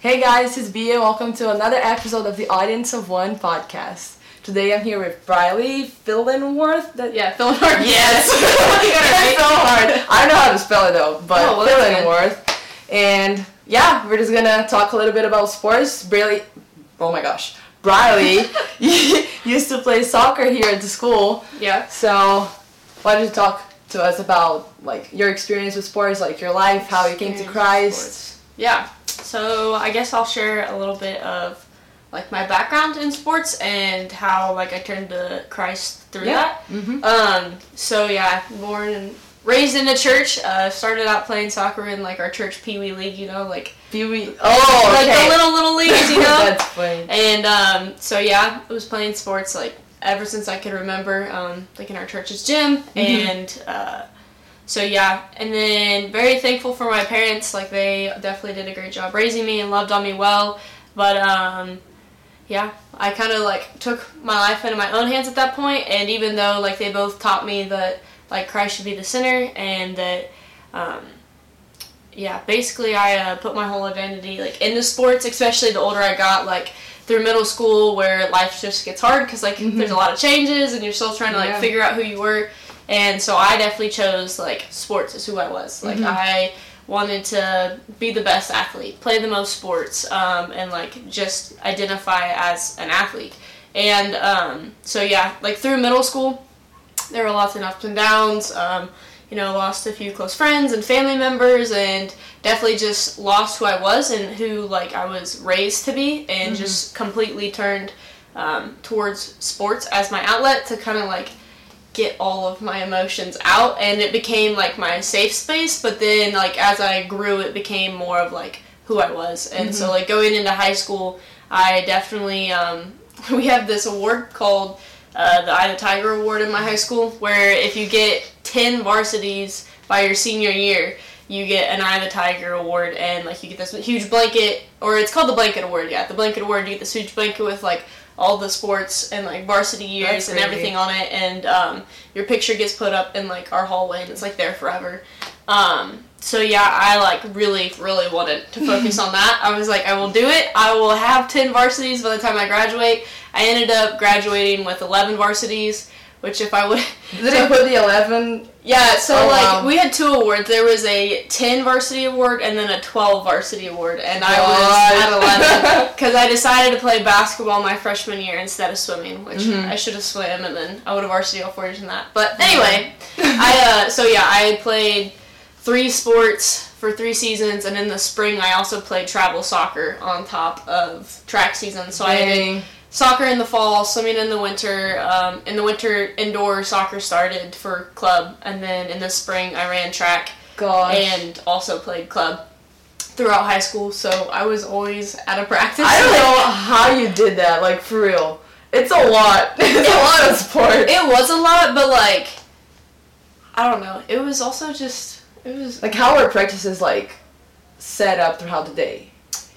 Hey guys, it's Bia. And welcome to another episode of the Audience of One podcast. Today I'm here with Briley Fillenwarth. That Yeah, Philharmonic. Yes, You got it right. it's so hard. I don't know how to spell it though, but Oh, well. Fillenwarth. And yeah, we're just gonna talk a little bit about sports. Briley, oh my gosh, Briley used to play soccer here at the school. Yeah. So why don't you talk to us about like your experience with sports, like your life, how you came to Christ. Yeah. So I guess I'll share a little bit of like my background in sports and how like I turned to Christ through Yeah. that. Mm-hmm. Um. So yeah, born and raised in a church. Uh, started out playing soccer in like our church pee wee league. You know, like Pee Wee. Oh, like okay. the little little leagues. You know. That's funny. And um, so yeah, I was playing sports like ever since I could remember, um, like in our church's gym, and uh, so yeah, and then very thankful for my parents. Like they definitely did a great job raising me and loved on me well. But um, yeah, I kind of like took my life into my own hands at that point. And even though like they both taught me that like Christ should be the center and that. Um, yeah, basically I uh, put my whole identity like into sports, especially the older I got, like through middle school where life just gets hard because like there's a lot of changes and you're still trying to like Yeah. figure out who you were, and so I definitely chose like sports as who I was. Like I wanted to be the best athlete, play the most sports, um, and like just identify as an athlete. And um, so yeah, like through middle school, there were lots of ups and downs. Um, you know, lost a few close friends and family members, and definitely just lost who I was and who like I was raised to be, and just completely turned um, towards sports as my outlet to kind of like get all of my emotions out, and it became like my safe space. But then, like as I grew, it became more of like who I was, and so like going into high school, I definitely um, we have this award called uh, the Eye of the Tiger Award in my high school, where if you get 10 varsities by your senior year, you get an Eye of the Tiger Award, and like you get this huge blanket, or it's called the Blanket Award, yeah. The Blanket Award, you get this huge blanket with like all the sports and like varsity years and everything on it, and um, your picture gets put up in like our hallway, and it's like there forever. Um, so yeah, I like really, really wanted to focus on that. I was like, I will do it. I will have ten varsities by the time I graduate. I ended up graduating with eleven varsities, which if I would, Did they put the 11? yeah. So Oh, like wow. we had two awards. There was a ten varsity award and then a twelve varsity award, and I God. was at eleven because I decided to play basketball my freshman year instead of swimming, which Mm-hmm. I should have swam and then I would have varsity all four years in that. But anyway, I uh, so yeah, I played three sports for three seasons, and in the spring I also played travel soccer on top of track season. So I did Dang. Soccer in the fall, swimming in the winter. Um, in the winter, indoor soccer started for club, and then in the spring I ran track Gosh. and also played club throughout high school. So I was always at a practice. I don't know how you did that, like for real. It's a lot. It's a lot of sport. It was a lot, but like, I don't know. It was also just it was Like how were practices like set up throughout the day?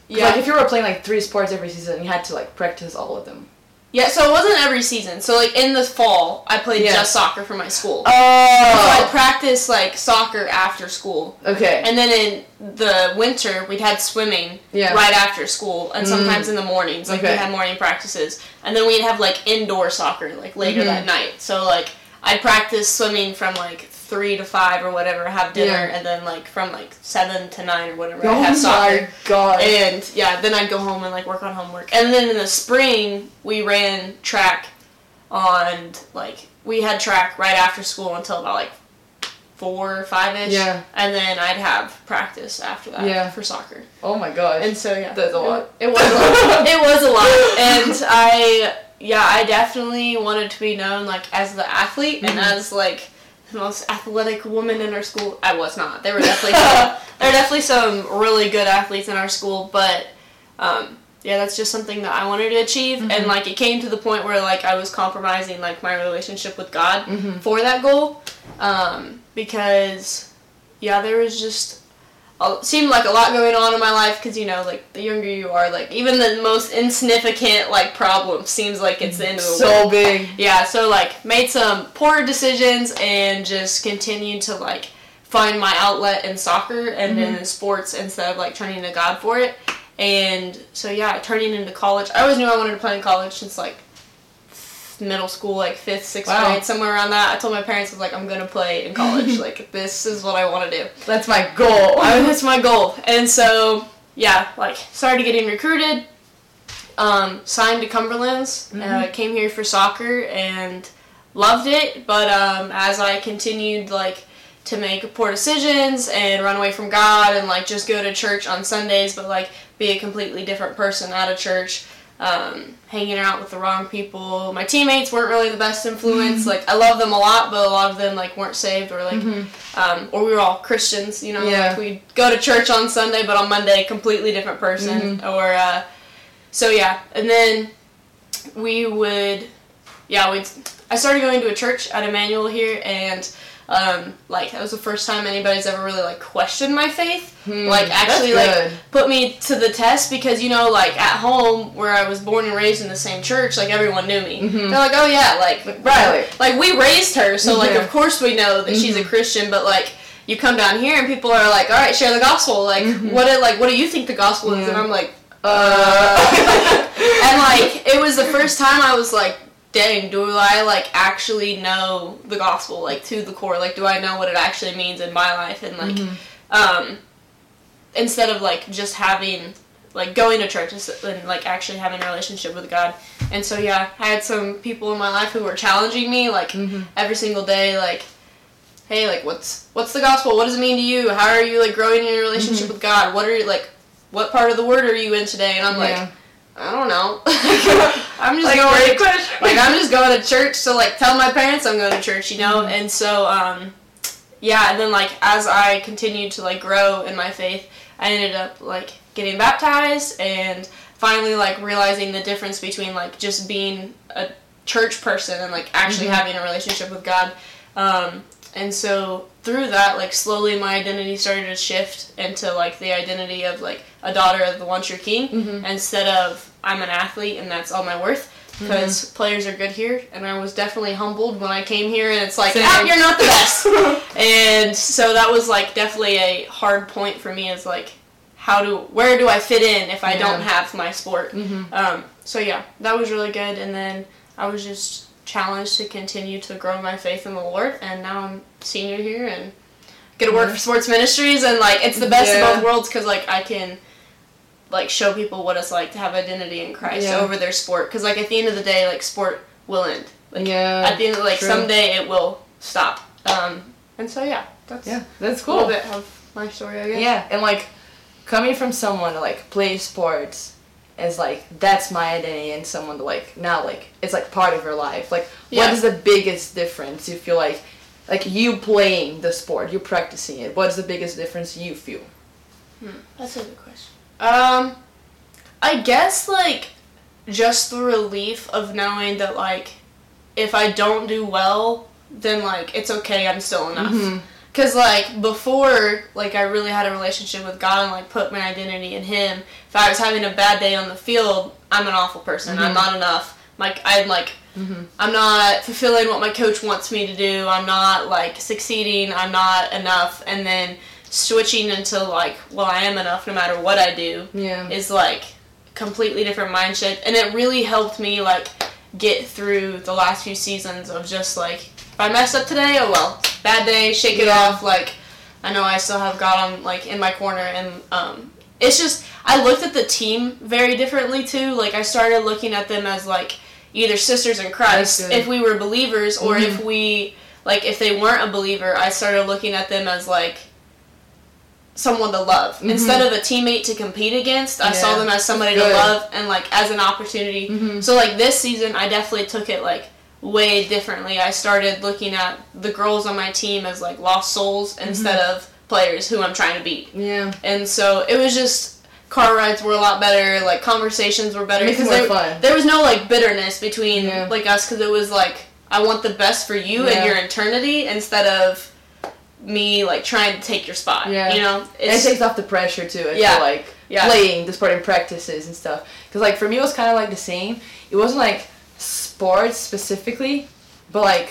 Yeah Like if you were playing like three sports every season, you had to like practice all of them. yeah. So it wasn't every season. So like in the fall, I played Yeah. just soccer for my school. Oh. So I practiced like soccer after school. Okay. And then in the winter, we'd had swimming Yeah. right after school, and sometimes in the mornings, like we had morning practices, and then we'd have like indoor soccer like later Mhm. that night. So like I'd practice swimming from like three to five or whatever, have dinner, Yeah. and then like from like seven to nine or whatever, oh I'd have soccer. Oh my god. And yeah, then I'd go home and like work on homework. And then in the spring, we ran track on like we had track right after school until about like four or five ish. Yeah. And then I'd have practice after that Yeah. for soccer. oh my gosh. And so yeah, That's a lot. It, was a lot. it was a lot, and I yeah I definitely wanted to be known like as the athlete and Mhm. as like most athletic woman in our school. I was not. There were definitely some, there were definitely some really good athletes in our school, but um, yeah, that's just something that I wanted to achieve, and like it came to the point where like I was compromising like my relationship with God Mhm. for that goal, um, because yeah, there was just seemed like a lot going on in my life because you know like the younger you are like even the most insignificant like problem seems like it's the end of the world so big. yeah so like made some poor decisions and just continued to like find my outlet in soccer and Mm-hmm. in sports instead of like turning to god for it And so yeah, turning into college, I always knew I wanted to play in college since like middle school, like fifth, sixth Wow. grade, somewhere around that. I told my parents I was like, I'm gonna play in college. like this is what I want to do. That's my goal. I, that's my goal. And so, yeah, like started getting recruited. Um, signed to Cumberlands. Uh, came here for soccer and loved it. But um, as I continued, like to make poor decisions and run away from God and like just go to church on Sundays, but like be a completely different person out of church. Um, hanging out with the wrong people. My teammates weren't really the best influence. Like I love them a lot, but a lot of them like weren't saved or like, um, or we were all Christians. You know, Yeah. like we go to church on Sunday, but on Monday, completely different person. Or uh, so yeah, and then we would, yeah, we. I started going to a church at Emmanuel here, and um, like that was the first time anybody's ever really like questioned my faith. like Hmm, that's actually like put me to the test because you know like at home where I was born and raised in the same church, like everyone knew me. They're like, oh yeah, like Riley. like we raised her, so like of course we know that she's a Christian, but like. You come down here and people are like, "All right, share the gospel." Like, what? do- Like, what do you think the gospel is? And I'm like, Uh, and like it was the first time I was like, dang, do I like actually know the gospel like to the core? Like, do I know what it actually means in my life? And like, mm-hmm. um, instead of like just having like going to church and like actually having a relationship with God. And so yeah, I had some people in my life who were challenging me like mm-hmm. every single day, like. Hey, like, what's what's the gospel? What does it mean to you? How are you like growing in your relationship mm-hmm. with God? What are you like? What part of the word are you in today? And I'm like, Yeah. I don't know. I'm just Like, going to question. like I'm just going to church. So like tell my parents I'm going to church, you know. And so um, yeah. And then like as I continued to like grow in my faith, I ended up like getting baptized and finally like realizing the difference between like just being a church person and like actually having a relationship with God. Um, and so through that, like slowly my identity started to shift into like the identity of like a daughter of the one true king instead of I'm an athlete and that's all my worth. Because players are good here, and I was definitely humbled when I came here, and it's like, ah, you're not the best. and so that was like definitely a hard point for me. Is like, how do where do I fit in if I don't have my sport? Um, so yeah, that was really good, and then I was just challenged to continue to grow my faith in the Lord, and now I'm senior here and get to work for sports ministries, and like it's the best Yeah. of both worlds because like I can like show people what it's like to have identity in Christ Yeah. over their sport, because like at the end of the day, like sport will end. Like yeah. at the end of like true. someday it will stop. Um, and so yeah, that's Yeah, that's a little cool. bit of my story, I guess. Yeah, and like coming from someone that like plays sports is like that's my identity and someone to like now like it's like part of your life. Like Yeah. what is the biggest difference you feel like like you playing the sport, you practicing it, what's the biggest difference you feel? That's a good question. Um, I guess like just the relief of knowing that like if I don't do well, then like it's okay. I'm still enough. Cause like before, like I really had a relationship with God and like put my identity in Him. If I was having a bad day on the field, I'm an awful person. I'm mm-hmm. not enough. Like I'm like mm-hmm. I'm not fulfilling what my coach wants me to do. I'm not like succeeding. I'm not enough. And then switching into like, well, I am enough no matter what I do Yeah. is like completely different mindset. And it really helped me like get through the last few seasons of just like, if I messed up today, oh well, bad day, shake it off. Like, I know I still have God on like in my corner, and um, it's just I looked at the team very differently too. Like I started looking at them as like either sisters in Christ if we were believers, or Mhm. if we like if they weren't a believer. I started looking at them as like someone to love instead of a teammate to compete against. I saw Mm-hmm. Them as somebody to love and like as an opportunity. Mhm. So like this season, I definitely took it like way differently. I started looking at the girls on my team as like lost souls Mm-hmm. instead of players who I'm trying to beat. Yeah. And so it was just car rides were a lot better, like conversations were better because more there, fun. there was no like bitterness between Yeah. like us because it was like I want the best for you Yeah. and your eternity instead of me like trying to take your spot. Yeah. You know, And it takes off the pressure too. I Yeah. feel like Yeah. playing the sporting practices and stuff. Because like for me, it was kind of like the same. It wasn't like sports specifically, but like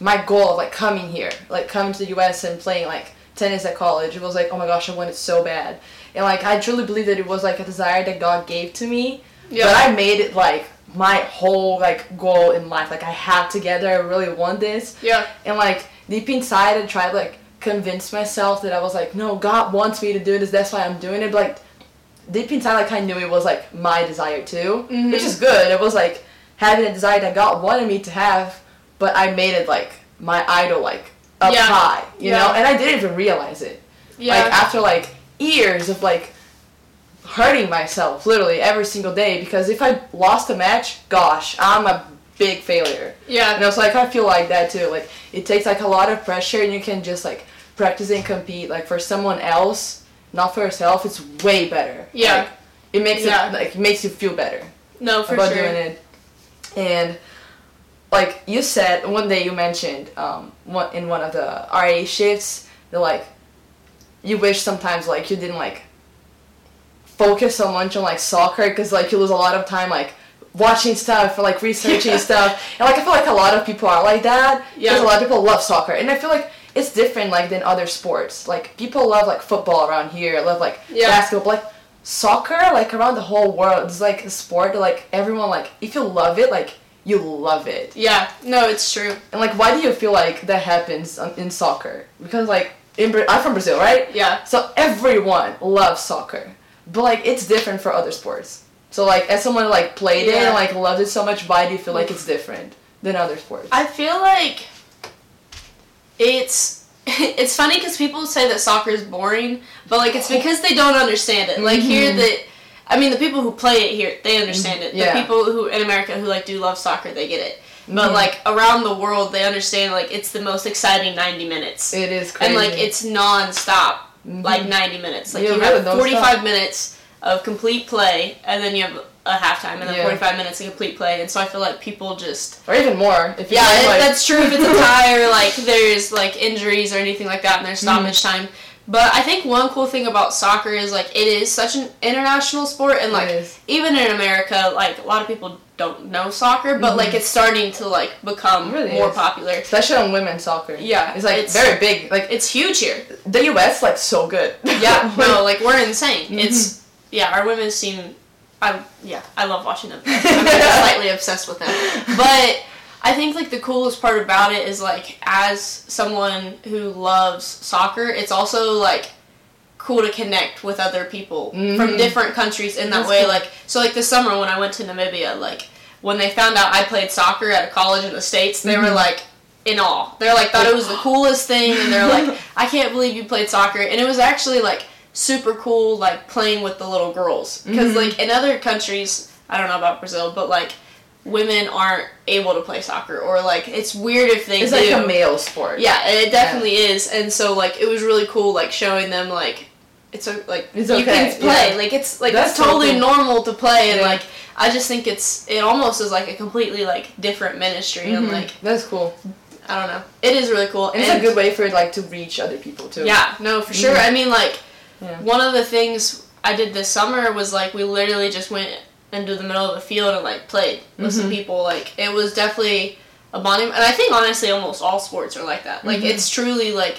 my goal of like coming here, like coming to the U.S. and playing like tennis at college. It was like, oh my gosh, I want it so bad, and like I truly believe that it was like a desire that God gave to me. Yeah. But I made it like my whole like goal in life. Like I have to get there. I really want this. Yeah. And like deep inside, I tried like convince myself that I was like, no, God wants me to do this. That's why I'm doing it. But like deep inside, like I knew it was like my desire too, Mhm. which is good. It was like having a desire that God wanted me to have, but I made it like my idol, like up Yeah. high, you Yeah. know. And I didn't even realize it. Yeah. Like after like years of like hurting myself literally every single day because if I lost a match, gosh, I'm a big failure. yeah. You know, so like I feel like that too. Like it takes like a lot of pressure, and you can just like practice and compete. Like for someone else, not for yourself, it's way better. Yeah. Like, it makes Yeah. it like it makes you feel better No, for about sure. doing it. And like you said, one day you mentioned um one in one of the RA shifts that like you wish sometimes like you didn't like focus so much on like soccer because like you lose a lot of time like watching stuff or like researching Yeah. stuff and like I feel like a lot of people are like that because Yeah. a lot of people love soccer and I feel like it's different like than other sports like people love like football around here love like Yeah. basketball like soccer like around the whole world is like a sport like everyone like if you love it like you love it Yeah. No, it's true. and like why do you feel like that happens in soccer because like in Bra- I'm from Brazil right Yeah. so everyone loves soccer, but like it's different for other sports. So like as someone like played it and like loved it so much, why do you feel like it's different than other sports? I feel like it's it's funny because people say that soccer is boring, but like it's because they don't understand it. Like here, Mhm. that I mean, the people who play it here, they understand it. Yeah. The people who in America who like do love soccer, they get it. But like around the world, they understand like it's the most exciting ninety minutes, it is crazy. and like it's non-stop, Mhm. like ninety minutes. Like Yeah, you have forty-five minutes of complete play, and then you have a halftime, and then Yeah. forty-five minutes of complete play. And so I feel like people just or even more if you yeah, it- like, that's true if it's a tie or like there's like injuries or anything like that and there's stoppage Mm-hmm. time. But I think one cool thing about soccer is like it is such an international sport and like even in America, like a lot of people don't know soccer, but like it's starting to like become Mm-hmm. Really more is. popular. especially on women's soccer. Yeah, it's like it's- very big. Like It's huge here. the U.S. like so good. Yeah, no, like we're insane. Mm-hmm. It's yeah, our women's team. I yeah, I love watching them. I'm slightly obsessed with them, but I think like the coolest part about it is like as someone who loves soccer, it's also like cool to connect with other people from Mhm. different countries in that That's way. cool. Like so, like this summer when I went to Namibia, like when they found out I played soccer at a college in the states, they were Mhm. like in awe. They're like thought it was the coolest thing, and they're like, I can't believe you played soccer, and it was actually like super cool, like playing with the little girls, because Mhm. like in other countries, I don't know about Brazil, but like women aren't able to play soccer, or like it's weird if they it's do. like a male sport. Yeah, it definitely is, and so like it was really cool, like showing them like it's a, like It's you can play, yeah. like it's like That's it's totally cool. normal to play, and Yeah. like I just think it's it almost is like a completely like different ministry, and Mhm. like that's cool. I don't know, it is really cool, And it's a good way for it like to reach other people too. Yeah, no, for sure. Mhm. I mean, like Yeah. one of the things I did this summer was like we literally just went into the middle of the field and like played with some Mhm. people. Like it was definitely a bonding, and I think honestly almost all sports are like that. Like Mhm. it's truly like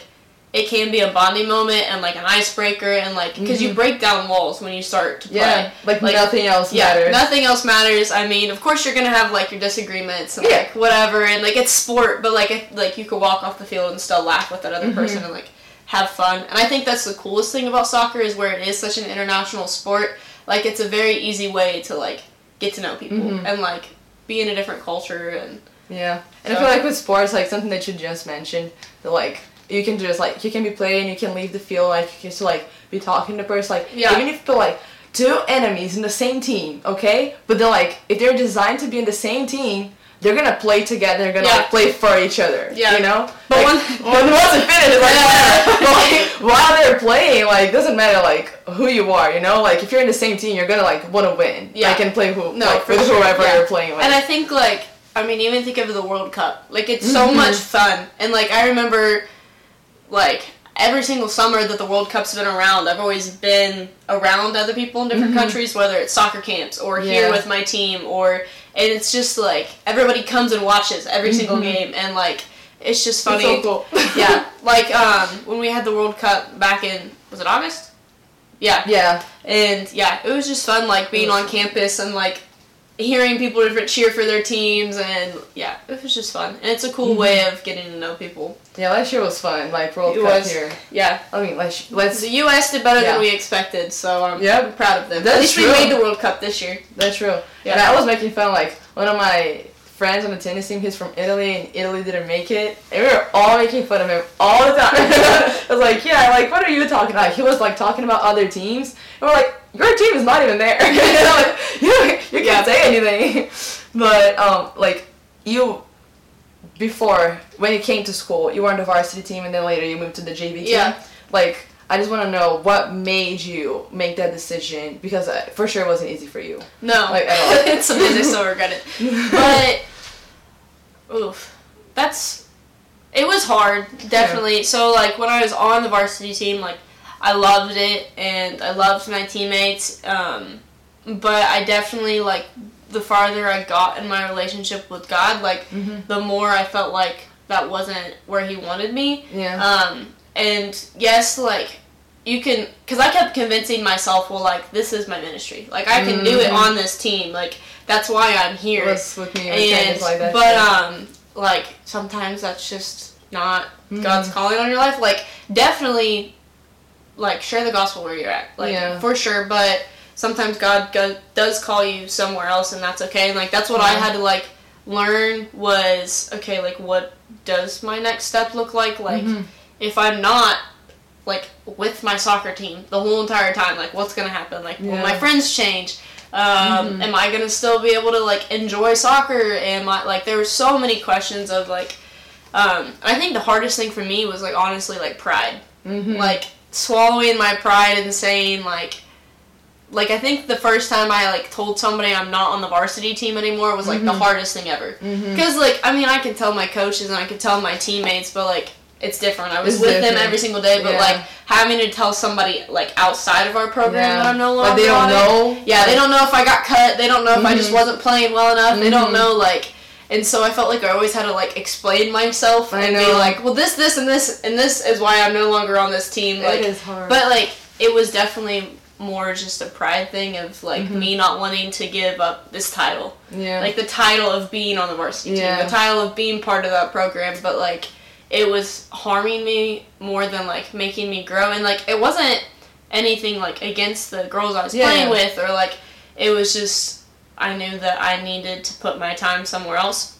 it can be a bonding moment and like an icebreaker and like because you Mhm. break down walls when you start to play. Yeah, like, Like, nothing else Yeah, matters. nothing else matters. I mean, of course you're gonna have like your disagreements and Yeah. like whatever, and like it's sport, but like it, like you could walk off the field and still laugh with that other Mhm. person and like have fun. And I think that's the coolest thing about soccer is where it is such an international sport. Like it's a very easy way to like get to know people Mhm. and like be in a different culture and Yeah, and I feel like with sports, like something that you just mentioned, that like you can just like you can be playing, you can leave the field, like you can still like be talking to person, like Yeah. even if you like two enemies in the same team, okay, but they're like if they're designed to be in the same team, they're gonna play together, they're gonna Yeah. like play for each other, Yeah. you know. But like, one- when once it finishes, it's like Yeah. like while they're playing, like doesn't matter like who you are, you know. Like if you're in the same team, you're gonna like want to win, Yeah. Like and play who, No, like for with sure, whoever yeah. you're playing with. And I think like I mean even think of the World Cup. Like it's so Mhm. much fun. And like I remember like every single summer that the World Cup's been around, I've always been around other people in different Mhm. countries, whether it's soccer camps or here with my team or and it's just like everybody comes and watches every single Mhm. game and like it's just It's funny. so cool. yeah, like um, when we had the World Cup back in was it August? Yeah, Yeah. and yeah, it was just fun like being on campus and like hearing people different cheer for their teams and yeah, it was just fun and it's a cool Mhm. way of getting to know people. Yeah, last year was fun. Like World It Cup was. here. Yeah, I mean, let's let's. the U.S. did better Yeah. than we expected, so I'm Yep. proud of them. That's At least true. we made the World Cup this year. That's true. Yeah. And I was making fun like one of my friends on the tennis team. He's from Italy, and Italy didn't make it, and we were all making fun of him all the time. I was like, yeah, like what are you talking about? He was like talking about other teams, and we're like, your team is not even there. you know, like, you, you can't Yeah. say anything. But um, like you. Before, when you came to school, you were on the varsity team, and then later you moved to the JV team. Yeah. Like, I just want to know what made you make that decision because uh, for sure it wasn't easy for you. No, Like, at all. it's something I still regret it. But oof, that's it was hard, definitely. So like when I was on the varsity team, like I loved it and I loved my teammates. Um, but I definitely like the farther I got in my relationship with God, like Mhm. the more I felt like that wasn't where He wanted me. Yeah. Um, and yes, like you can, because I kept convincing myself, well, like this is my ministry, like I can do it Mhm. on this team, like that's why I'm here. with me and like that. but um, like sometimes that's just not Mhm. God's calling on your life. Like definitely, like share the gospel where you're at, like Yeah. for sure. But sometimes God go- does call you somewhere else, and that's okay. And like that's what I had to like learn was okay. Like what does my next step look like? Like Mhm. if I'm not like with my soccer team the whole entire time, like what's gonna happen? Like will my friends change? Um, Mhm. Am I gonna still be able to like enjoy soccer? Am I like there were so many questions of like um, I think the hardest thing for me was like honestly like pride, Mhm. like swallowing my pride and saying like like I think the first time I like told somebody I'm not on the varsity team anymore was like the Mhm. hardest thing ever. Mhm. Because like I mean I can tell my coaches and I can tell my teammates, but like it's different. I was It's with them every single day, but Yeah. like having to tell somebody like outside of our program Yeah. that I'm no longer Like they don't on it. know. Yeah, they don't know if I got cut. They don't know if I just Mhm. wasn't playing well enough. They don't Mhm. know like, and so I felt like I always had to like explain myself I and be like, well, this, this, and this, and this is why I'm no longer on this team. Like, it is hard. but like it was definitely more just a pride thing of like Mhm. me not wanting to give up this title, yeah. like the title of being on the varsity Yeah. team, the title of being part of that program. But like it was harming me more than like making me grow, and like it wasn't anything like against the girls I was Yeah. playing with, or like it was just I knew that I needed to put my time somewhere else,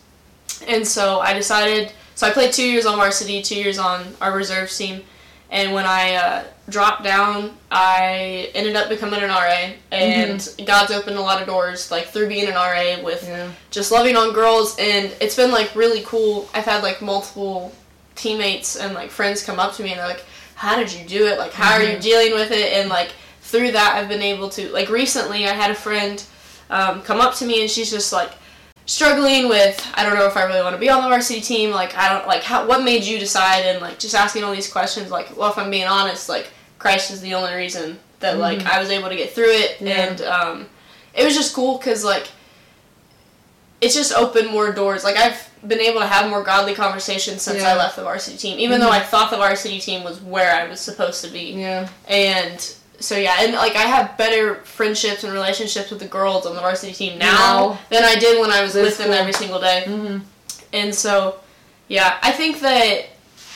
and so I decided. So I played two years on varsity, two years on our reserve team, and when I uh, dropped down, I ended up becoming an RA, and God's opened a lot of doors like through being an RA with yeah. just loving on girls. And it's been like really cool. I've had like multiple teammates and like friends come up to me and they're like how did you do it? Like how are you Mhm. dealing with it? And like through that i've been able to like recently i had a friend um, come up to me and she's just like struggling with i don't know if i really want to be on the varsity team like i don't like how what made you decide and like just asking all these questions like well if i'm being honest like christ is the only reason that like Mhm. i was able to get through it Yeah. and um, it was just cool because like it's just opened more doors. Like I've been able to have more godly conversations since Yeah. I left the varsity team, even Mhm. though I thought the varsity team was where I was supposed to be. Yeah. And so yeah, and like I have better friendships and relationships with the girls on the varsity team now Now. than I did when I was with them every single day. Mm-hmm. And so yeah, I think that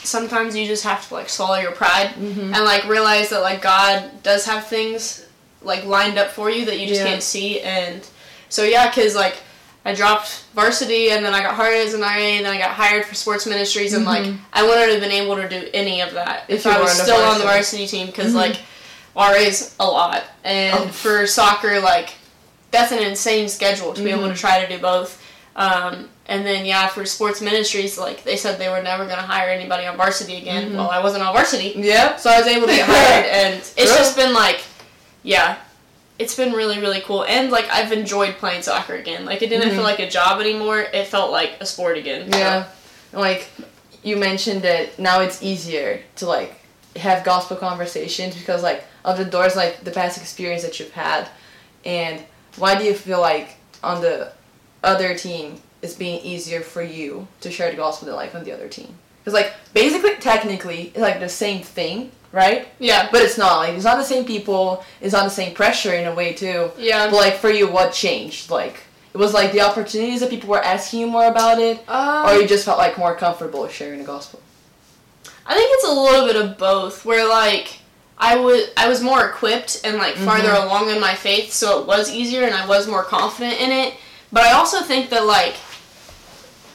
sometimes you just have to like swallow your pride Mm-hmm. and like realize that like God does have things like lined up for you that you just Yeah. can't see and so yeah cuz like I dropped varsity and then I got hired as an RA and then I got hired for sports ministries and like Mhm. I wouldn't have been able to do any of that If if, I was still on the varsity. varsity team because Mhm. like RA's a lot and Oh. for soccer like that's an insane schedule to be able to Mhm. try to do both um, and then yeah for sports ministries like they said they were never going to hire anybody on varsity again Mhm. well I wasn't on varsity Yeah. so I was able to get hired, and it's True. just been like, yeah, it's been really really cool, and like I've enjoyed playing soccer again. Like it didn't Mhm. feel like a job anymore; it felt like a sport again. So, Yeah. Like you mentioned that now it's easier to like have gospel conversations because like of the doors like the past experience that you've had and why do you feel like on the other team it's being easier for you to share the gospel than like on the other team? because like basically technically it's like the same thing, right? Yeah. But it's not like it's not the same people. It's not the same pressure in a way too. Yeah. But like for you, what changed? Like it was like the opportunities that people were asking you more about it, Um, or you just felt like more comfortable sharing the gospel. I think it's a little bit of both. Where like I was I was more equipped and like farther Mhm. along in my faith, so it was easier and I was more confident in it. But I also think that like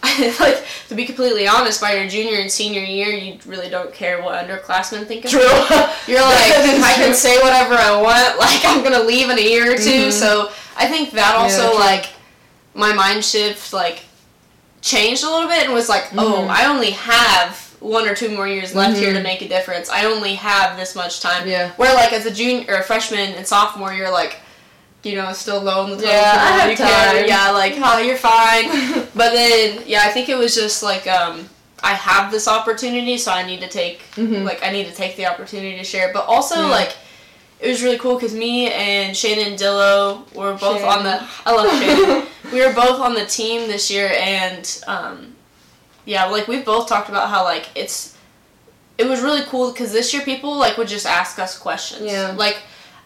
like to be completely honest, by your junior and senior year, you really don't care what underclassmen think of you. You're like, I can say whatever I want. Like, I'm gonna leave in a year or 2 Mhm. So I think that also true. like my mind shift like changed a little bit and was like, oh, Mhm. I only have one or two more years left here to Mhm. make a difference. I only have this much time. Yeah. Where like as a junior or a freshman and sophomore, you're like. You know, still low in the totem Yeah, I have you care, time. Yeah, like, oh, you're fine. But then, yeah, I think it was just like um, I have this opportunity, so I need to take Mhm. like I need to take the opportunity to share. But also Yeah. like it was really cool because me and Shannon Dillo were both Shannon. on the I love Shannon. we were both on the team this year, and um, yeah, like we've both talked about how like it's it was really cool because this year people like would just ask us questions. Yeah. Like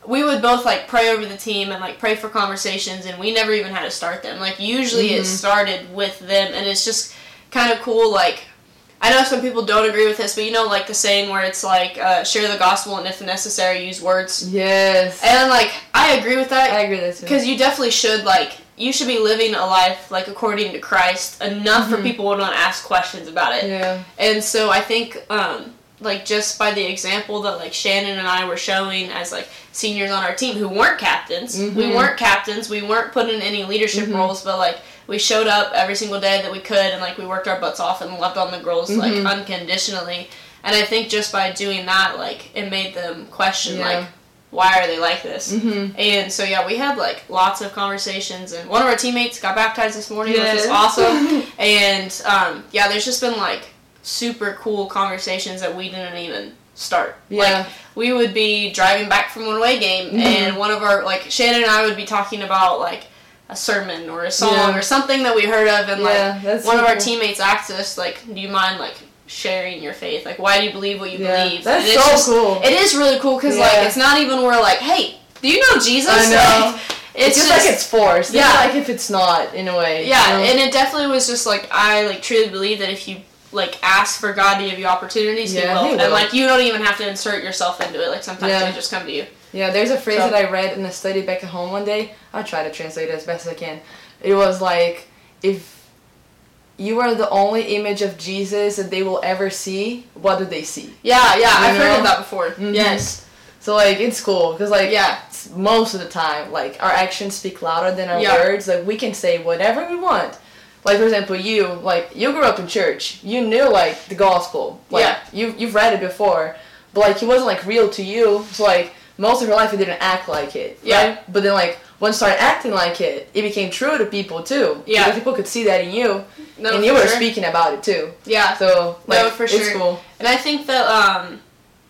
we would both like pray over the team and like pray for conversations and we never even had to start them. Like usually it Mhm. started with them and it's just kind of cool like I know some people don't agree with this, but you know like the saying where it's like uh, share the gospel and if necessary use words. Yes. And like I agree with that I agree with that too. because you definitely should like you should be living a life like according to Christ enough for Mhm. people to not ask questions about it. Yeah. And so I think um like just by the example that like Shannon and I were showing as like seniors on our team who weren't captains. We Mhm. weren't captains. We weren't put in any leadership Mhm. roles, but like we showed up every single day that we could and like we worked our butts off and loved on the girls like Mhm. unconditionally. And I think just by doing that like it made them question Yeah. like why are they like this? Mhm. And so yeah, we had like lots of conversations, and one of our teammates got baptized this morning, which Yes. was awesome. and um, yeah, there's just been like super cool conversations that we didn't even start. Yeah. Like we would be driving back from one away game, Mhm. and one of our like Shannon and I would be talking about like a sermon or a song Yeah. or something that we heard of, and like yeah, that's one so of our teammates asked us like, "Do you mind like sharing your faith? Like, why do you believe what you Yeah, believe?" that's it's so just- cool. it is really cool because like it's not even we're like, hey, do you know Jesus? I know. Like, It it's feels just like it's forced. Yeah. Yeah. like if it's not in a way. yeah, you know? and it definitely was just like I like truly believe that if you like ask for God to give you opportunities, He Yeah, will, He and like you don't even have to insert yourself into it. Like sometimes Yeah. they just come to you. Yeah, there's a phrase So- that I read in a study back at home one day. I'll try to translate it as best as I can. It was like, if you are the only image of Jesus that they will ever see, what do they see? Yeah, yeah, You I've heard of that before. Mhm. Yes, So like it's cool because like yeah, most of the time like our actions speak louder than our Yeah. words. Like we can say whatever we want. Like for example, you like you grew up in church. You knew like the gospel. Like Yeah. you you've read it before, but like it wasn't like real to you. So like most of your life you didn't act like it. Yeah. Right? But then like once you started acting like it, it became true to people too. Yeah. Because people could see that in you, no, and you were sure. speaking about it too. Yeah, So like No, for it's cool. and I think that um,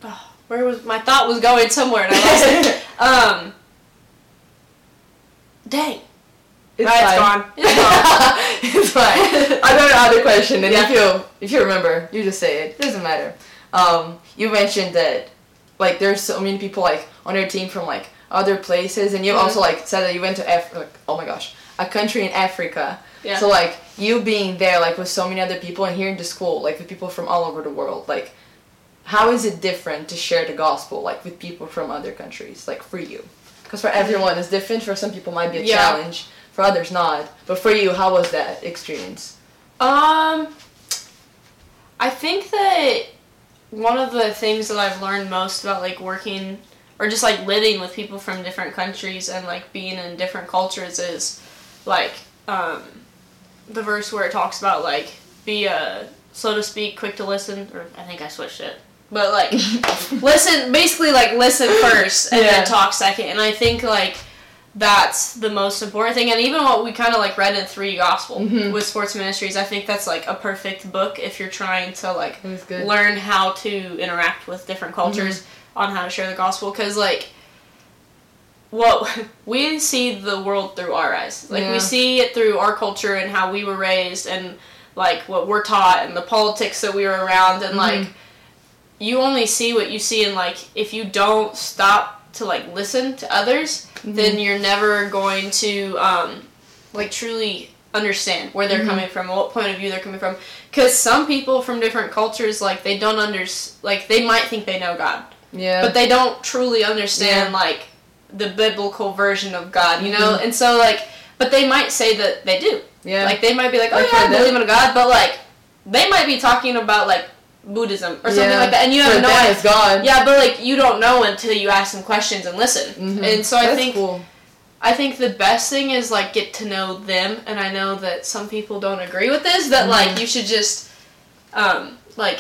oh, where was my thought was going somewhere and I lost it. Um, dang, It's Right, it's fine. gone. It's gone. it's fine. I got another question, and if Yeah. you if you remember, you just say it. Doesn't matter. Um, you mentioned that like there's so many people like on your team from like other places, and you Mhm. also like said that you went to Af- like, oh my gosh, a country in Africa. Yeah. So like you being there like with so many other people, and here in the school like with people from all over the world, like how is it different to share the gospel like with people from other countries, like for you? Because for everyone it's different. For some people, it might be a Yeah. challenge. For others, not. But for you, how was that experience? Um, I think that one of the things that I've learned most about like working or just like living with people from different countries and like being in different cultures is like um, the verse where it talks about like be uh, slow to speak, quick to listen, or I think I switched it. But like listen, basically like listen first and Yeah. then talk second. And I think like that's the most important thing. And even what we kind of like read in Three Gospel Mhm. with sports ministries, I think that's like a perfect book if you're trying to like It was good. learn how to interact with different cultures on how to share the gospel. Because like what we see the world through our eyes, like Yeah. we see it through our culture and how we were raised and like what we're taught and the politics that we were around and like Mhm. you only see what you see and like if you don't stop to like listen to others Mm-hmm. then you're never going to um like truly understand where they're Mhm. coming from what point of view they're coming from because some people from different cultures like they don't under like they might think they know god Yeah. but they don't truly understand Yeah. like the biblical version of God, you know? Mhm. And so like but they might say that they do. yeah. Like they might be like, "Oh Like yeah, I them- believe in a God," but like they might be talking about like Buddhism or something Yeah. like that and you have no idea. it's God. Yeah, but like you don't know until you ask them questions and listen. Mhm. And so I think cool. I think the best thing is like get to know them, and I know that some people don't agree with this. That like Mhm. you should just, um, like,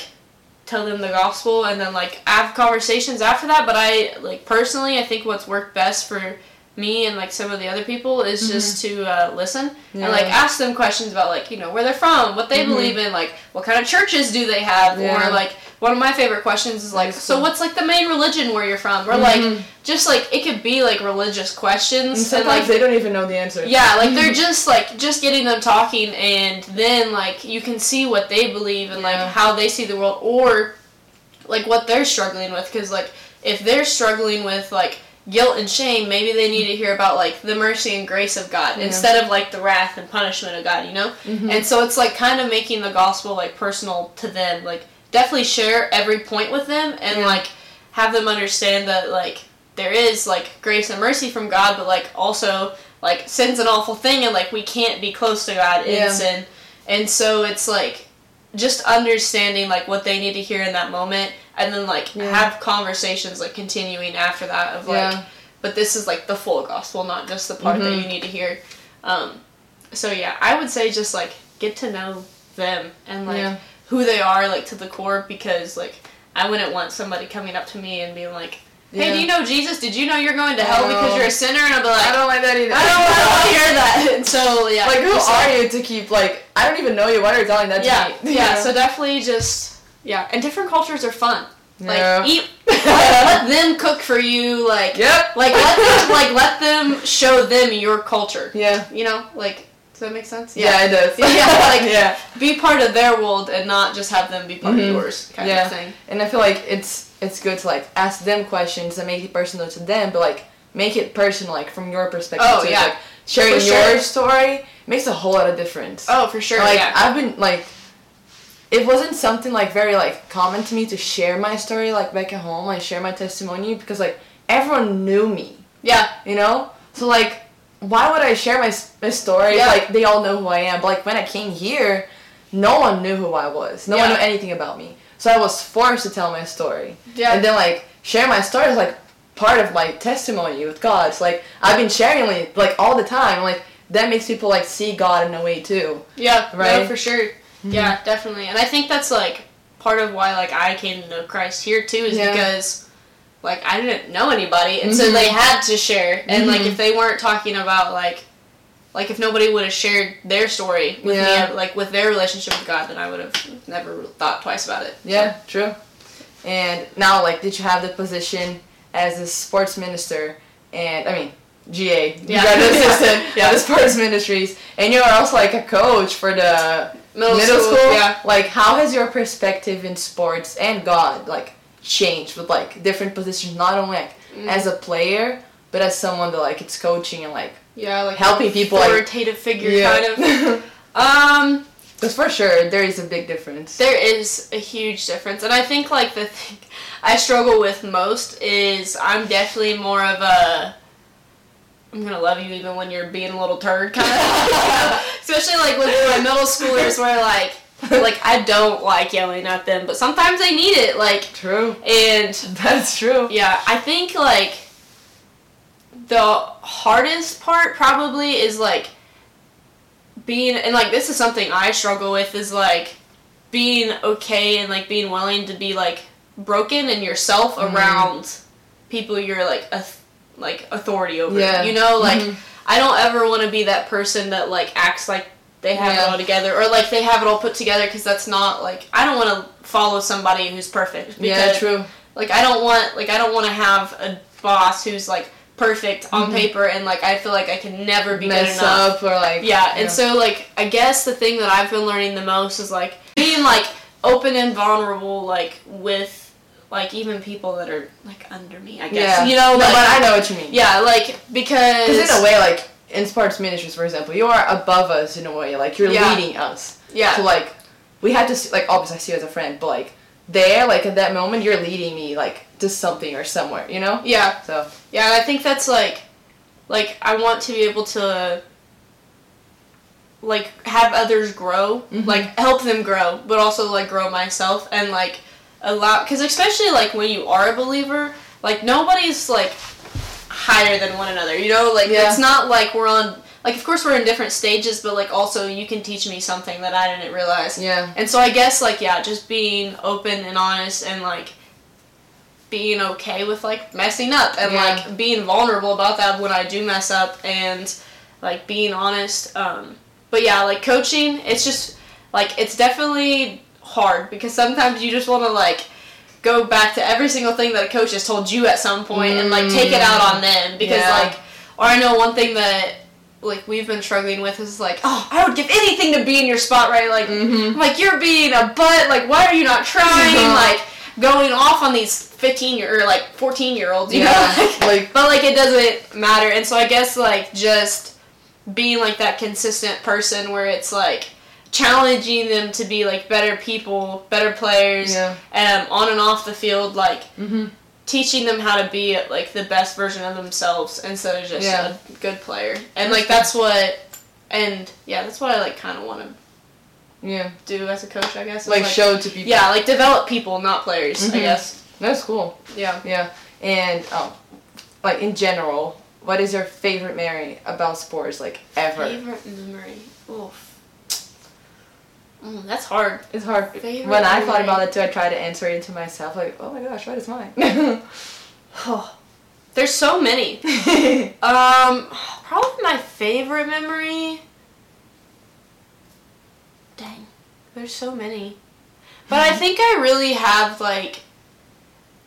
tell them the gospel and then like have conversations after that. But I like personally, I think what's worked best for me and like some of the other people is just to uh, listen Mm-hmm. Yeah. and like ask them questions about like you know where they're from, what they Mhm. believe in, like what kind of churches do they have, Yeah. or like one of my favorite questions is like, so what's like the main religion where you're from, or like Mhm. just like it could be like religious questions and, sometimes like they don't even know the answer. yeah like they're just like just getting them talking and then like you can see what they believe and Yeah. like how they see the world or like what they're struggling with because like if they're struggling with like guilt and shame maybe they need to hear about like the mercy and grace of god Yeah. instead of like the wrath and punishment of god you know Mhm. and so it's like kind of making the gospel like personal to them like definitely share every point with them and Yeah. like have them understand that like there is like grace and mercy from god but like also like sin's an awful thing and like we can't be close to god in Yeah. sin and so it's like just understanding like what they need to hear in that moment and then like Yeah. have conversations like continuing after that of like Yeah. but this is like the full gospel not just the part that Mhm. you need to hear um so yeah i would say just like get to know them and like Yeah. who they are like to the core because like i wouldn't want somebody coming up to me and being like hey Yeah. do you know jesus did you know you're going to hell because you're a sinner and i'll be like I don't like that either. I don't want to hear that. And so yeah, Like, who are you to keep like? I don't even know you. Why are you telling that Yeah, to me? yeah. So definitely just yeah, and different cultures are fun. Like Yeah. eat, let, let them cook for you. Like Yep. like let them like let them show them your culture. Yeah. You know, like does that make sense? Yeah, it does. Yeah, like- yeah. Be part of their world and not just have them be part Mhm. of yours, kind Yeah. of thing. And I feel like it's it's good to like ask them questions and make it personal to them, but like make it personal, like from your perspective. Oh, too. yeah. Like sharing For sure. your story makes a whole lot of difference. Oh, for sure. like yeah. I've been like it wasn't something like very like common to me to share my story like back at home, like share my testimony because like everyone knew me, yeah. you know? So like why would I share my, my story? Yeah. Like they all know who I am, but like when I came here, no one knew who I was. No one knew anything about me. So I was forced to tell my story. Yeah. And then like share my story is like part of my testimony with God. It's like I've been sharing like, like all the time. Like that makes people like see God in a way too. Yeah, right. Right? for sure. Mm-hmm. Yeah, definitely. And I think that's like part of why like I came to know Christ here too is Yeah. because like I didn't know anybody and so Mhm. they had to share. And like Mhm. if they weren't talking about like like if nobody would have shared their story with Yeah. me like with their relationship with God then I would have never thought twice about it. Yeah, true. And now, like, did you have the position as a sports minister? And I mean, GA, Yeah. graduate assistant Yeah. at the sports ministries, and you are also like a coach for the Middle, middle, school, school. yeah. Like, how has your perspective in sports and God like changed with like different positions? Not only like Mm. as a player, but as someone that like it's coaching and like Yeah, like helping people, like- authoritative figure kind of. of. Um Because for sure there is a big difference. There is a huge difference, and I think like the thing I struggle with most is I'm definitely more of a I'm gonna love you even when you're being a little turd kind of, especially like with my middle schoolers where like like I don't like yelling at them, but sometimes I need it like True. and That's true. yeah, I think like the hardest part probably is like being and like this is something I struggle with is like being okay and like being willing to be like broken and yourself Mhm. around people you're like a like authority over. Yeah. You know, like Mhm. I don't ever want to be that person that like acts like they have Yeah. it all together or like they have it all put together because that's not like I don't want to follow somebody who's perfect. Yeah, because- true. like I don't want like I don't want to have a boss who's like perfect on mm-hmm. paper and like I feel like I can never be good Mess enough. up or like Yeah, and so like I guess the thing that I've been learning the most is like being like open and vulnerable like with like even people that are like under me, I guess. yeah, You know, no, but I know what you mean. Yeah, like because Because in a way, like in sports ministries, for example, you are above us in a way. Like you're Yeah. leading us. yeah. So like, we had to see, like obviously I see you as a friend, but like there, like at that moment, you're leading me like to something or somewhere. You know. yeah. So Yeah, I think that's like, like I want to be able to, like have others grow, Mhm. like help them grow, but also like grow myself and like allow, because especially like when you are a believer, like nobody's like higher than one another, you know, like Yeah. it's not like we're on, like of course we're in different stages, but like also you can teach me something that I didn't realize. yeah. And so I guess like yeah, just being open and honest and like being okay with like messing up and Yeah. like being vulnerable about that when I do mess up and like being honest. Um, but yeah, like coaching, it's just like it's definitely hard because sometimes you just want to like go back to every single thing that a coach has told you at some point and like take it out on them. Because Yeah. like or I know one thing that like we've been struggling with is like oh I would give anything to be in your spot right? Like Mm-hmm. like you're being a butt. Like why are you not trying? Uh-huh. like going off on these 15 year or like 14 year olds you Yeah, know? Like, like- but like it doesn't matter. And so i guess like just being like that consistent person where it's like challenging them to be like better people better players Yeah. um, on and off the field like Mm-hmm. teaching them how to be like the best version of themselves instead of just Yeah. a good player and like that's what and yeah that's what i like kind of want to Yeah. do as a coach i guess is, Like, show to people. yeah, like develop people, not players. I Mhm. guess. That's cool. Yeah. Yeah. And um, like in general, what is your favorite memory about sports? Like ever? Favorite memory. Oof. Mm, that's hard. It's hard. Favorite when I thought about it too, I tried to answer it to myself. Like, oh my gosh, what is mine? Oh, there's so many. Um, probably my favorite memory. Dang, there's so many. But I think I really have like.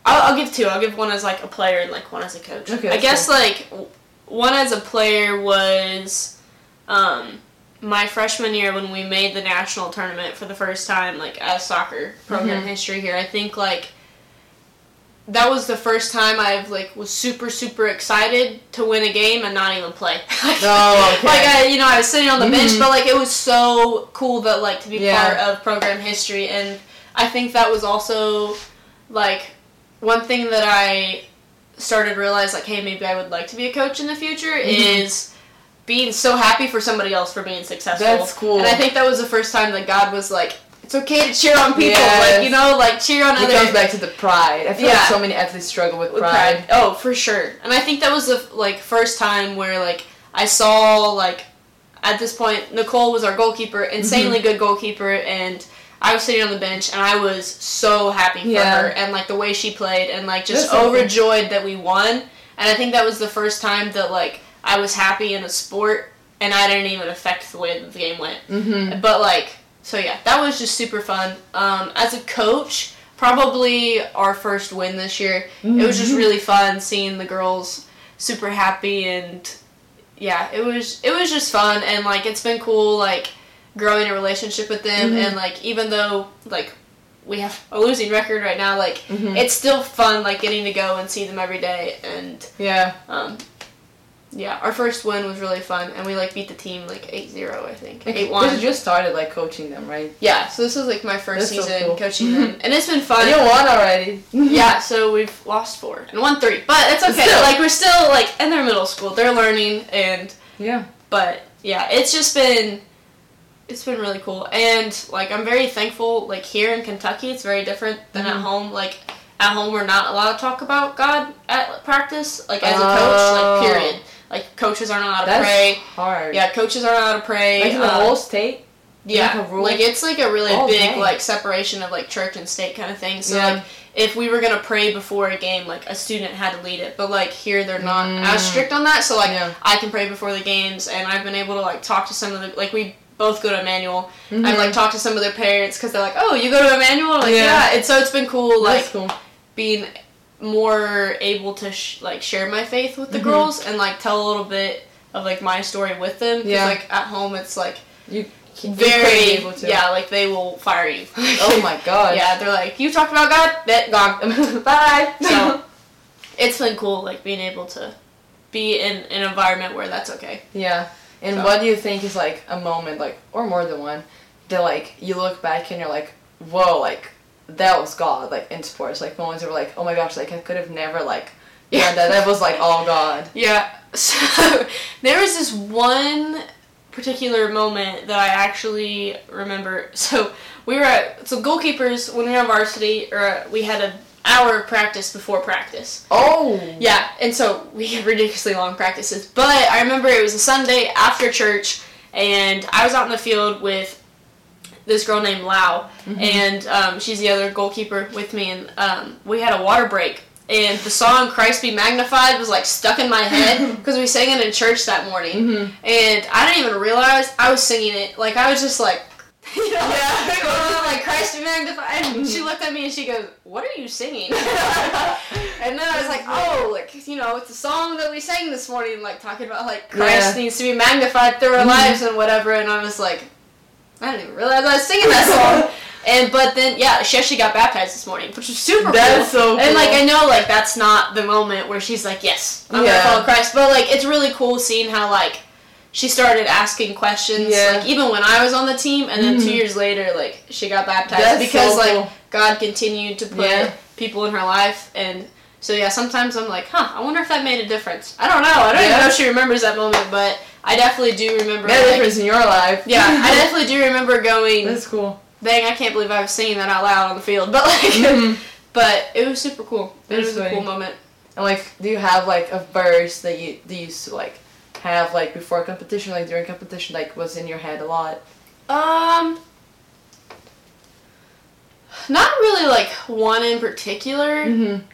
I'll, I'll give two. I'll give one as like a player and like one as a coach. Okay, I guess cool. like one as a player was, um, my freshman year when we made the national tournament for the first time, like as soccer program Mhm. history here. I think like that was the first time I've like was super super excited to win a game and not even play. Oh, okay. Like I, you know, I was sitting on the bench, Mhm. but like it was so cool that like to be Yeah. part of program history, and I think that was also like one thing that I started to realize like, hey, maybe I would like to be a coach in the future Mhm. is being so happy for somebody else for being successful. That's cool. And I think that was the first time that God was like, it's okay to cheer on people, Yes. like you know, like cheer on it others. comes back to the pride. I feel Yeah. like so many athletes struggle with with pride. pride. Oh, for sure. And I think that was the like first time where like I saw like at this point Nicole was our goalkeeper, insanely Mm-hmm. good goalkeeper, and I was sitting on the bench and I was so happy for Yeah. her and like the way she played and like just That's overjoyed that we won. And I think that was the first time that like I was happy in a sport and I didn't even affect the way that the game went. Mm-hmm. But like, so yeah, that was just super fun. Um, as a coach, probably our first win this year. It was just really fun seeing the girls super happy and yeah, it was it was just fun and like it's been cool like growing a relationship with them Mhm. and like even though like we have a losing record right now, like Mhm. it's still fun like getting to go and see them every day and Yeah. um yeah, our first win was really fun and we like beat the team like 8-0 I think. 8-1. Because you just started like coaching them, right? Yeah, so this was like my first That's so season cool. coaching them, and it's been fun. You won already. Yeah, so we've lost four and won three, but it's okay. Still. Like we're still like in their middle school, they're learning, and Yeah. but yeah, it's just been it's been really cool, and like I'm very thankful. Like here in Kentucky, it's very different than at Mhm. home. Like at home, we're not allowed to talk about God at practice, like as a Oh. coach, like period. Like coaches aren't allowed to That's pray. hard. Yeah, coaches aren't allowed to pray. Like in the um, whole state. Yeah, like like it's like a really Oh, big dang. like separation of like church and state kind of thing. So Yeah. like if we were gonna pray before a game, like a student had to lead it. But like here they're not Mm. as strict on that. So like Yeah. I can pray before the games, and I've been able to like talk to some of the like we both go to Emmanuel. Mhm. I've like talked to some of their parents because they're like, oh, you go to Emmanuel, like Yeah. yeah. And so it's been cool like cool. being more able to sh- like share my faith with the Mhm. girls and like tell a little bit of like my story with them. Yeah. like at home, it's like You very be able to. yeah, like they will fire you. Oh my god. Yeah, they're like, you talked about God, that gone. Bye. So it's been cool, like being able to be in an environment where that's okay. Yeah. And So- what do you think is like a moment, like, or more than one, that like you look back and you're like, whoa, like that was God, like in sports, like moments were like, oh my gosh, like I could have never like, yeah, Yeah. that that was like all God. Yeah. So there was this one particular moment that I actually remember. So we were at so goalkeepers when we were on varsity, or uh, we had an hour of practice before practice. Oh. Yeah, and so we had ridiculously long practices. But I remember it was a Sunday after church, and I was out in the field with this girl named Lau, and um, she's the other goalkeeper with me, and um, we had a water break. And the song "Christ Be Magnified" was like stuck in my head because we sang it in church that morning, Mhm. and I didn't even realize I was singing it. Like I was just like, you know, Yeah. going like "Christ Be Magnified." And she looked at me and she goes, "What are you singing?" And then I was like, oh, like, you know, it's a song that we sang this morning, like, talking about, like, Christ Yeah. needs to be magnified through our Mhm. lives and whatever. And I was like, I didn't even realize I was singing that song. and, but then, yeah, she actually got baptized this morning, which was super That's cool. so cool. And, like, I know, like, that's not the moment where she's like, yes, I'm Yeah. gonna follow Christ. But, like, it's really cool seeing how, like, she started asking questions, Yeah. like, even when I was on the team. And then Mhm. two years later, like, she got baptized That's because, so like. God continued to put Yeah. people in her life and so yeah sometimes i'm like huh i wonder if that made a difference i don't know i don't Yeah. even know if she remembers that moment but i definitely do remember Made a like- difference in your life. yeah i definitely do remember going That's cool. dang i can't believe i was singing that out loud on the field but like Mhm. but it was super cool it That's was a cool moment And like, do you have like a verse that you that you used to like have like before competition, like during competition, like was in your head a lot? um not really like one in particular Mm-hmm.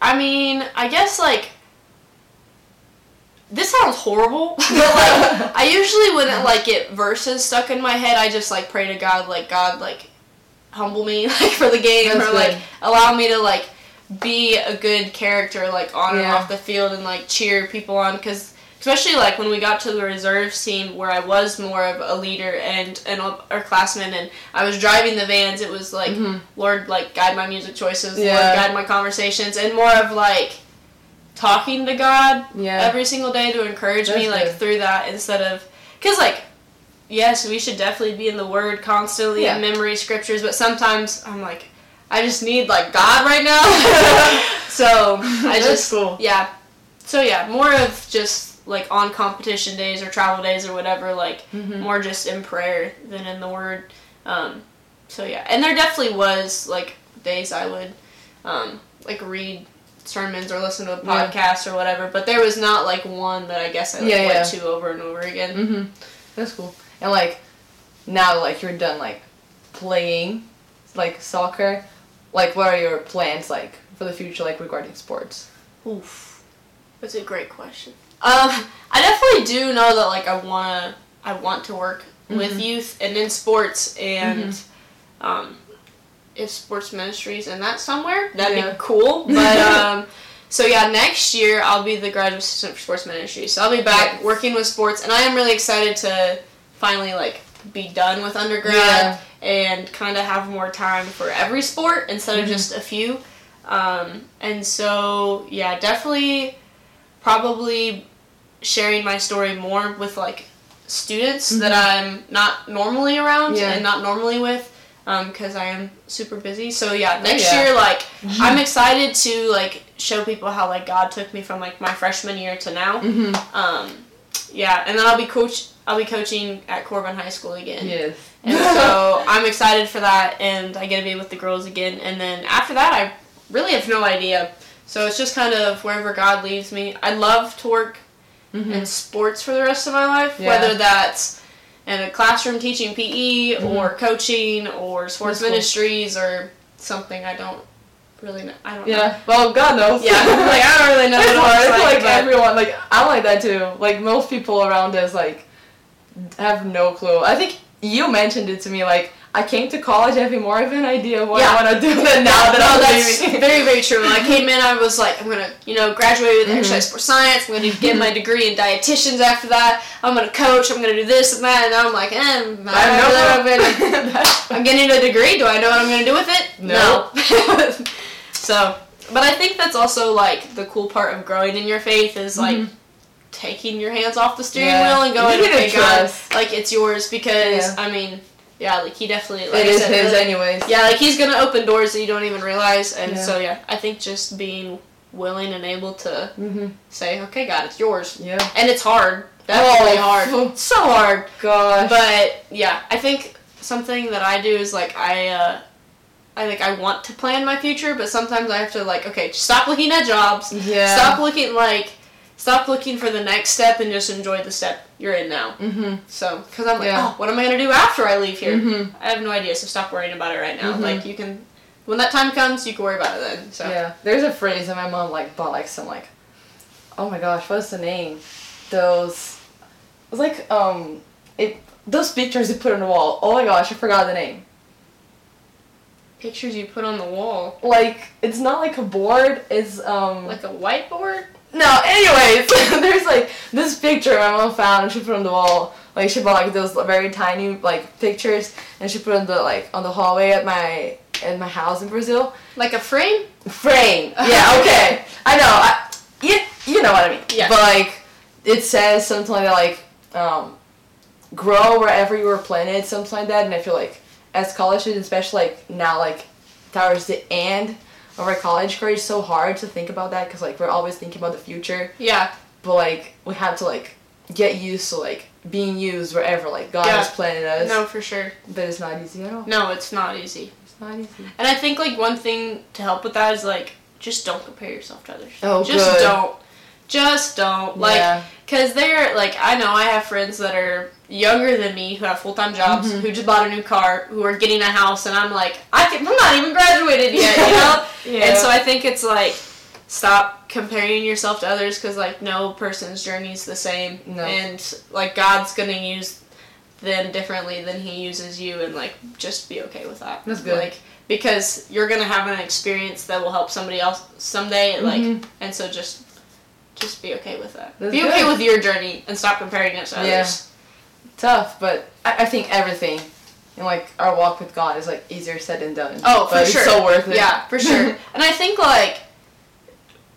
I mean, I guess like this sounds horrible, but like I usually wouldn't like get verses stuck in my head. I just like pray to God, like God, like humble me, like for the game, That's or like allow me to like be a good character, like on and off the field, and like cheer people on. Because especially like when we got to the reserve team, where I was more of a leader and our classman, and I was driving the vans. It was like Mhm. Lord, like guide my music choices, Yeah. Lord, guide my conversations, and more of like talking to God Yeah. every single day to encourage me That's like through that instead of because like yes we should definitely be in the word constantly Yeah. and memory scriptures but sometimes i'm like i just need like god right now so i That's just cool. yeah so yeah more of just like on competition days or travel days or whatever like Mhm. more just in prayer than in the word um so yeah and there definitely was like days i would um like read sermons or listen to a Yeah. podcast or whatever but there was not like one that i guess i like, Yeah, went yeah. to over and over again Mm-hmm. That's cool. And like, now like you're done like playing, like soccer. Like, what are your plans like for the future, like regarding sports? Oof, that's a great question. Um, I definitely do know that like I wanna, I want to work with Mhm. youth and in sports and, Mm-hmm. um, if sports ministries and that somewhere that'd Yeah. be cool. But um, so yeah, next year I'll be the graduate assistant for sports ministry. So I'll be back Yes. working with sports, and I am really excited to finally like be done with undergrad Yeah. and kind of have more time for every sport instead of Mhm. just a few. Um, and so, yeah, definitely probably sharing my story more with like students that I'm not normally around Yeah. and not normally with because I am super busy. So, yeah, next yeah. year, like, I'm excited to like show people how like God took me from like my freshman year to now. Mm-hmm. Um, yeah, and then I'll be coach. I'll be coaching at Corbin High School again. Yes. And so I'm excited for that, and I get to be with the girls again. And then after that, I really have no idea. So it's just kind of wherever God leads me. I'd love to work Mhm. in sports for the rest of my life, Yeah. whether that's in a classroom teaching PE or Mhm. coaching or sports That's cool. ministries or something. I don't really know. I don't know. Yeah. Well, God knows. Yeah, like I don't really know it's hard. It's like, like. everyone. Like I'm like that too. Like most people around us, like have no clue. I think you mentioned it to me like I came to college having more of an idea of what Yeah. I want to do than now that no, I'm that's leaving. very, very true. When I came in, I was like, I'm gonna, you know, graduate with Mhm. exercise sports science. I'm gonna get my degree in dietitians after that. I'm gonna coach. I'm gonna do this and that. And now I'm like, eh, I don't know. I I'm getting a degree. Do I know what I'm gonna do with it? No. No. so, but I think that's also like the cool part of growing in your faith is like Mhm. taking your hands off the steering Yeah. wheel and going, okay, God, like it's yours because Yeah. I mean, yeah, like he definitely like it is said, his really- anyways. yeah, like he's gonna open doors that you don't even realize, and Yeah. so yeah, I think just being willing and able to Mhm. say, okay, God, it's yours, Yeah. and it's hard, definitely Oh, hard, phew. so hard, Gosh. but yeah, I think something that I do is like I, uh, I like I want to plan my future, but sometimes I have to like, okay, stop looking at jobs, yeah. stop looking like, stop looking for the next step, and just enjoy the step you're in now. Mm-hmm. So, because I'm like, Yeah. oh, what am I gonna do after I leave here? Mhm. I have no idea, so stop worrying about it right now. Mhm. Like you can, when that time comes, you can worry about it then. So Yeah, there's a phrase that my mom like bought like some like, oh my gosh, what's the name? Those, it's like um, it those pictures you put on the wall. Oh my gosh, I forgot the name. pictures you put on the wall, Like it's not like a board. It's um. like a whiteboard. No, anyways, there's like this picture my mom found and she put on the wall. Like she bought like those very tiny like pictures and she put on the like on the hallway at my at my house in Brazil. Like a frame? Frame. Yeah, okay. I know. I, you, you know what I mean. Yeah. But like, it says something like that, like, um, grow wherever you were planted, something like that. And I feel like as college students, especially like now, like towards the end of our college career, it's so hard to think about that because like we're always thinking about the future. Yeah. But like we have to like get used to like being used wherever like God Yeah. has planted us. No, for sure. But it's not easy at all. No, it's not easy. It's not easy. And I think like one thing to help with that is like just don't compare yourself to others. Oh, just good. don't. Just don't. Like, yeah. Cause they're like I know I have friends that are younger than me who have full time jobs Mhm. who just bought a new car who are getting a house and I'm like I can, I'm not even graduated yet you know Yeah. and so I think it's like stop comparing yourself to others because like no person's journey is the same No. and like God's gonna use them differently than He uses you and like just be okay with that That's good. like because you're gonna have an experience that will help somebody else someday like Mhm. and so just just be okay with that. That's be okay good. with your journey and stop comparing it to Yeah. others. tough, but I, I think everything in like our walk with God is like easier said than done. Oh, for but sure. It's so worth it. Yeah, for sure. and I think like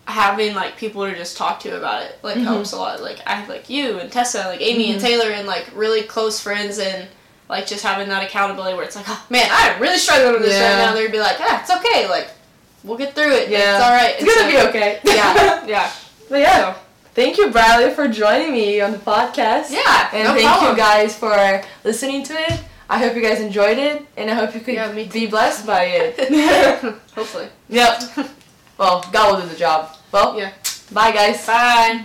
having like people to just talk to about it like Mhm. helps a lot. Like I have like you and Tessa, like Amy and Mhm. Taylor, and like really close friends and. Like just having that accountability where it's like, oh man, I'm really struggling with this Yeah. right now. They'd be like, yeah, it's okay. Like, we'll get through it. Yeah. It's all right. It's gonna And be okay. Yeah, yeah. But yeah, So, thank you, Briley, for joining me on the podcast. yeah. And no thank problem. you guys for listening to it. I hope you guys enjoyed it, and I hope you could Yeah, be blessed by it. Hopefully. yep. Well, God will do the job. Well, Yeah. bye, guys. Bye.